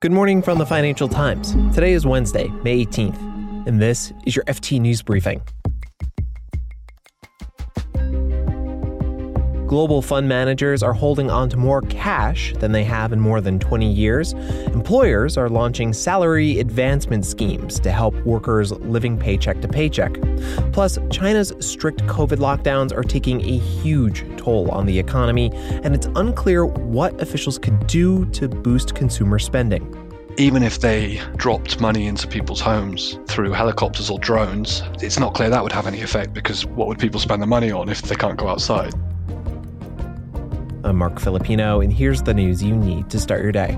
Good morning from the Financial Times. Today is Wednesday, May 18th, and this is your FT News Briefing. Global fund managers are holding on to more cash than they have in more than 20 years. Employers are launching salary advancement schemes to help workers living paycheck to paycheck. Plus, China's strict COVID lockdowns are taking a huge toll on the economy, and it's unclear what officials could do to boost consumer spending even if they dropped money into people's homes through helicopters or drones, it's not clear that would have any effect because what would people spend the money on if they can't go outside? I'm Marc Filippino, and here's the news you need to start your day.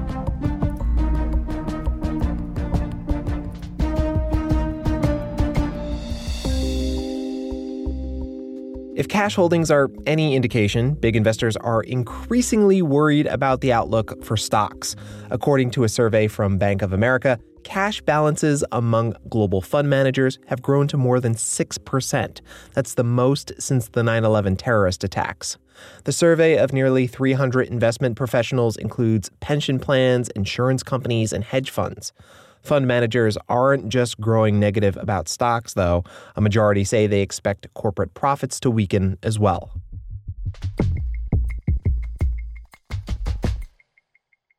If cash holdings are any indication, big investors are increasingly worried about the outlook for stocks. According to a survey from Bank of America, cash balances among global fund managers have grown to more than 6%. That's the most since the 9 11 terrorist attacks. The survey of nearly 300 investment professionals includes pension plans, insurance companies, and hedge funds. Fund managers aren't just growing negative about stocks, though. A majority say they expect corporate profits to weaken as well.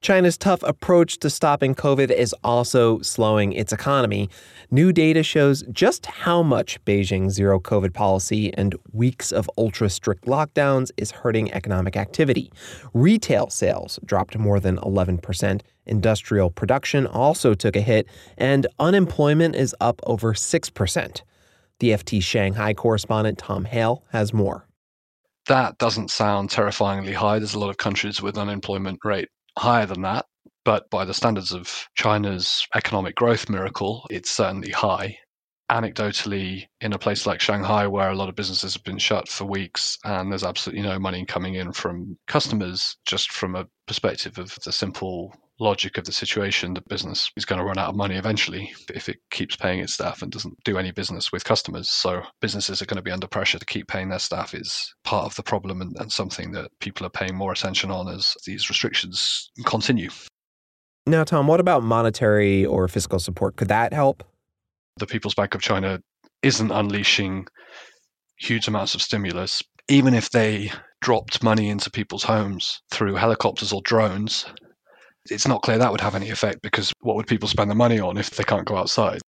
China's tough approach to stopping COVID is also slowing its economy. New data shows just how much Beijing's zero COVID policy and weeks of ultra strict lockdowns is hurting economic activity. Retail sales dropped more than 11%, industrial production also took a hit, and unemployment is up over 6%. The FT Shanghai correspondent Tom Hale has more. That doesn't sound terrifyingly high. There's a lot of countries with unemployment rate higher than that, but by the standards of China's economic growth miracle, it's certainly high. Anecdotally, in a place like Shanghai, where a lot of businesses have been shut for weeks and there's absolutely no money coming in from customers, just from a perspective of the simple logic of the situation, the business is going to run out of money eventually if it keeps paying its staff and doesn't do any business with customers. So businesses are going to be under pressure to keep paying their staff is part of the problem and, and something that people are paying more attention on as these restrictions continue. Now, Tom, what about monetary or fiscal support? Could that help? The People's Bank of China isn't unleashing huge amounts of stimulus. Even if they dropped money into people's homes through helicopters or drones, it's not clear that would have any effect because what would people spend the money on if they can't go outside?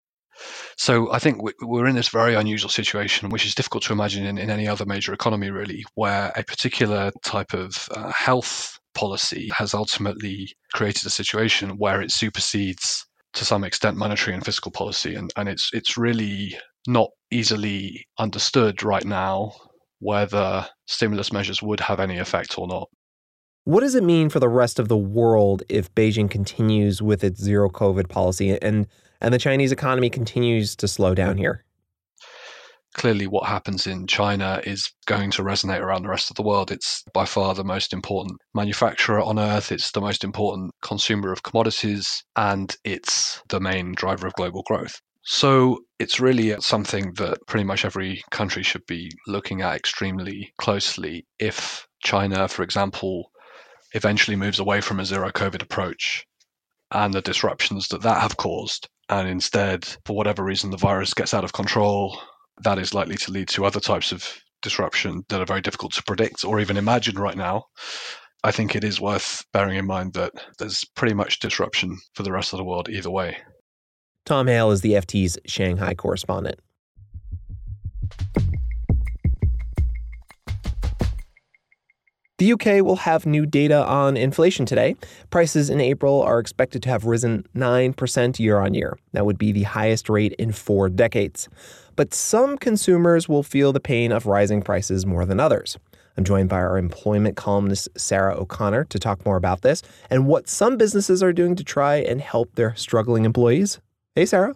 So I think we're in this very unusual situation, which is difficult to imagine in, in any other major economy, really, where a particular type of uh, health policy has ultimately created a situation where it supersedes, to some extent, monetary and fiscal policy, and, and it's it's really not easily understood right now whether stimulus measures would have any effect or not. What does it mean for the rest of the world if Beijing continues with its zero COVID policy and, and the Chinese economy continues to slow down here? Clearly, what happens in China is going to resonate around the rest of the world. It's by far the most important manufacturer on earth, it's the most important consumer of commodities, and it's the main driver of global growth. So it's really something that pretty much every country should be looking at extremely closely. If China, for example, eventually moves away from a zero COVID approach and the disruptions that that have caused. And instead, for whatever reason, the virus gets out of control, that is likely to lead to other types of disruption that are very difficult to predict or even imagine right now. I think it is worth bearing in mind that there's pretty much disruption for the rest of the world either way. Tom Hale is the FT's Shanghai correspondent. The UK will have new data on inflation today. Prices in April are expected to have risen 9% year on year. That would be the highest rate in four decades. But some consumers will feel the pain of rising prices more than others. I'm joined by our employment columnist, Sarah O'Connor, to talk more about this and what some businesses are doing to try and help their struggling employees. Hey, Sarah.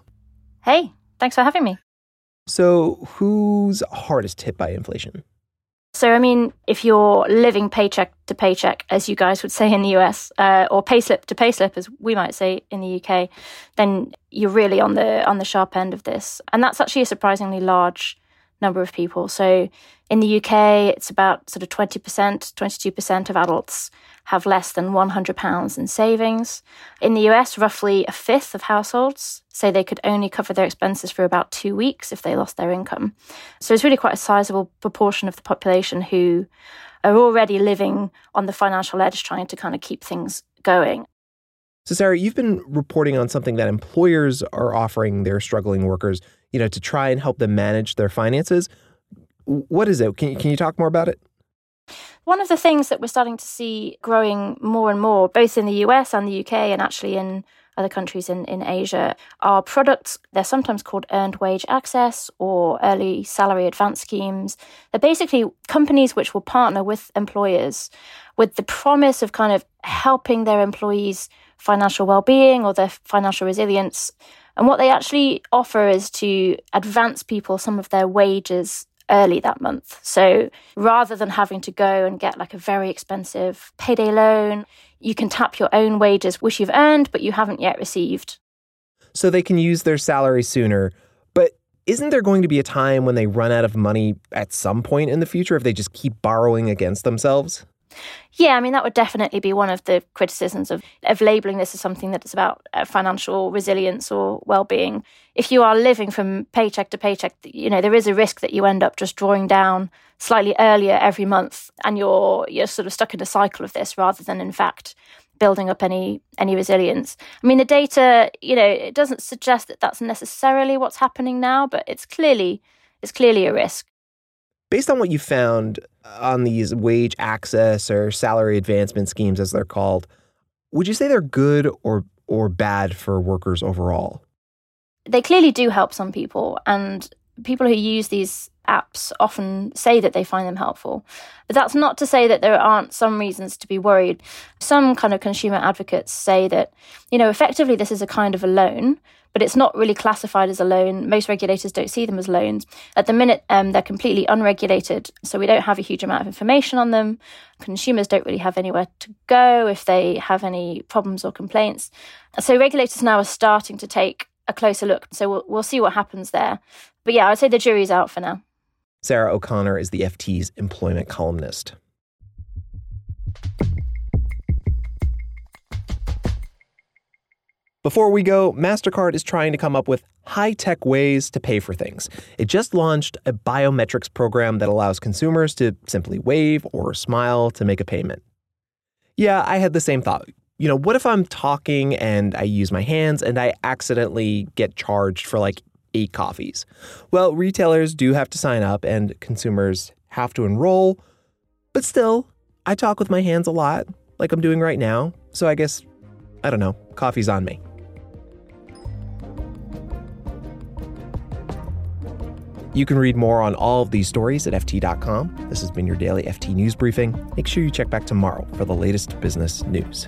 Hey, thanks for having me. So, who's hardest hit by inflation? So, I mean, if you're living paycheck to paycheck, as you guys would say in the US, uh, or payslip to payslip, as we might say in the UK, then you're really on the on the sharp end of this, and that's actually a surprisingly large number of people. So in the UK, it's about sort of 20%, 22% of adults have less than £100 in savings. In the US, roughly a fifth of households say they could only cover their expenses for about two weeks if they lost their income. So it's really quite a sizable proportion of the population who are already living on the financial edge, trying to kind of keep things going. So, Sarah, you've been reporting on something that employers are offering their struggling workers, you know, to try and help them manage their finances. What is it? Can you, can you talk more about it? One of the things that we're starting to see growing more and more, both in the US and the UK, and actually in other countries in, in Asia, are products. They're sometimes called earned wage access or early salary advance schemes. They're basically companies which will partner with employers with the promise of kind of helping their employees' financial well being or their financial resilience. And what they actually offer is to advance people some of their wages early that month. So rather than having to go and get like a very expensive payday loan, you can tap your own wages, which you've earned, but you haven't yet received. So they can use their salary sooner. But isn't there going to be a time when they run out of money at some point in the future if they just keep borrowing against themselves? Yeah, I mean, that would definitely be one of the criticisms of, of labeling this as something that is about uh, financial resilience or well being. If you are living from paycheck to paycheck, you know, there is a risk that you end up just drawing down slightly earlier every month and you're, you're sort of stuck in a cycle of this rather than, in fact, building up any any resilience. I mean, the data, you know, it doesn't suggest that that's necessarily what's happening now, but it's clearly it's clearly a risk. Based on what you found on these wage access or salary advancement schemes, as they're called, would you say they're good or or bad for workers overall? They clearly do help some people, and people who use these apps often say that they find them helpful. But that's not to say that there aren't some reasons to be worried. Some kind of consumer advocates say that, you know, effectively this is a kind of a loan but it's not really classified as a loan. Most regulators don't see them as loans. At the minute, um, they're completely unregulated, so we don't have a huge amount of information on them. Consumers don't really have anywhere to go if they have any problems or complaints. So regulators now are starting to take a closer look. So we'll, we'll see what happens there. But yeah, I'd say the jury's out for now. Sarah O'Connor is the FT's employment columnist. Before we go, MasterCard is trying to come up with high tech ways to pay for things. It just launched a biometrics program that allows consumers to simply wave or smile to make a payment. Yeah, I had the same thought. You know, what if I'm talking and I use my hands and I accidentally get charged for like eight coffees? Well, retailers do have to sign up and consumers have to enroll, but still, I talk with my hands a lot, like I'm doing right now. So I guess, I don't know, coffee's on me. You can read more on all of these stories at FT.com. This has been your daily FT News Briefing. Make sure you check back tomorrow for the latest business news.